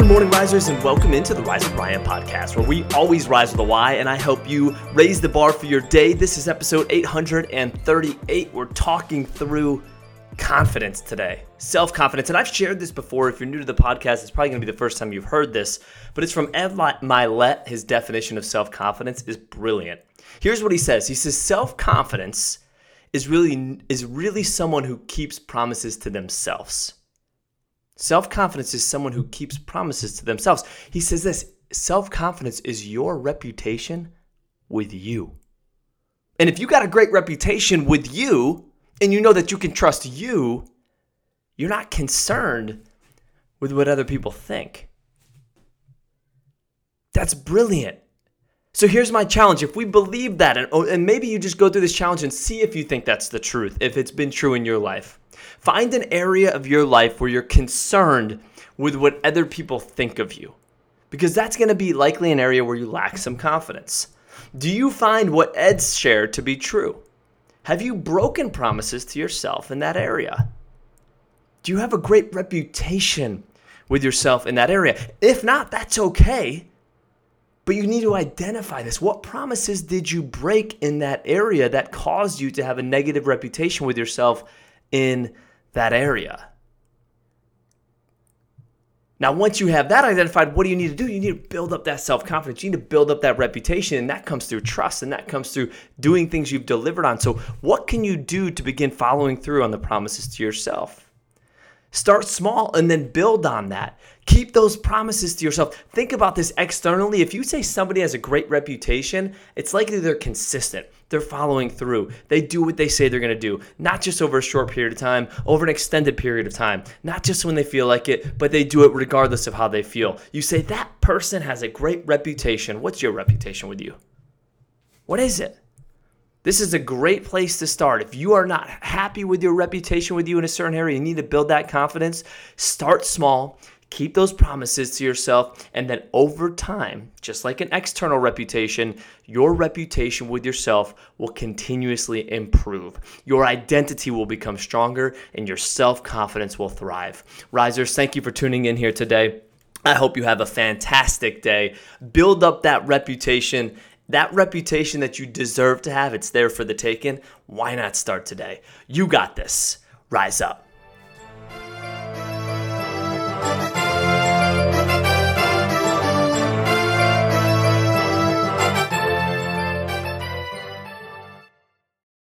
morning, risers, and welcome into the Rise with Ryan podcast, where we always rise with a Y, and I help you raise the bar for your day. This is episode 838. We're talking through confidence today, self confidence. And I've shared this before. If you're new to the podcast, it's probably going to be the first time you've heard this, but it's from Ed Mylett. His definition of self confidence is brilliant. Here's what he says He says, self confidence is really, is really someone who keeps promises to themselves. Self confidence is someone who keeps promises to themselves. He says this self confidence is your reputation with you. And if you got a great reputation with you, and you know that you can trust you, you're not concerned with what other people think. That's brilliant. So here's my challenge. If we believe that, and, oh, and maybe you just go through this challenge and see if you think that's the truth, if it's been true in your life. Find an area of your life where you're concerned with what other people think of you, because that's going to be likely an area where you lack some confidence. Do you find what Ed shared to be true? Have you broken promises to yourself in that area? Do you have a great reputation with yourself in that area? If not, that's okay. But you need to identify this. What promises did you break in that area that caused you to have a negative reputation with yourself in that area? Now, once you have that identified, what do you need to do? You need to build up that self confidence. You need to build up that reputation, and that comes through trust and that comes through doing things you've delivered on. So, what can you do to begin following through on the promises to yourself? Start small and then build on that. Keep those promises to yourself. Think about this externally. If you say somebody has a great reputation, it's likely they're consistent. They're following through. They do what they say they're going to do, not just over a short period of time, over an extended period of time, not just when they feel like it, but they do it regardless of how they feel. You say that person has a great reputation. What's your reputation with you? What is it? This is a great place to start. If you are not happy with your reputation with you in a certain area, you need to build that confidence. Start small, keep those promises to yourself, and then over time, just like an external reputation, your reputation with yourself will continuously improve. Your identity will become stronger and your self confidence will thrive. Risers, thank you for tuning in here today. I hope you have a fantastic day. Build up that reputation that reputation that you deserve to have, it's there for the taking. Why not start today? You got this. Rise up.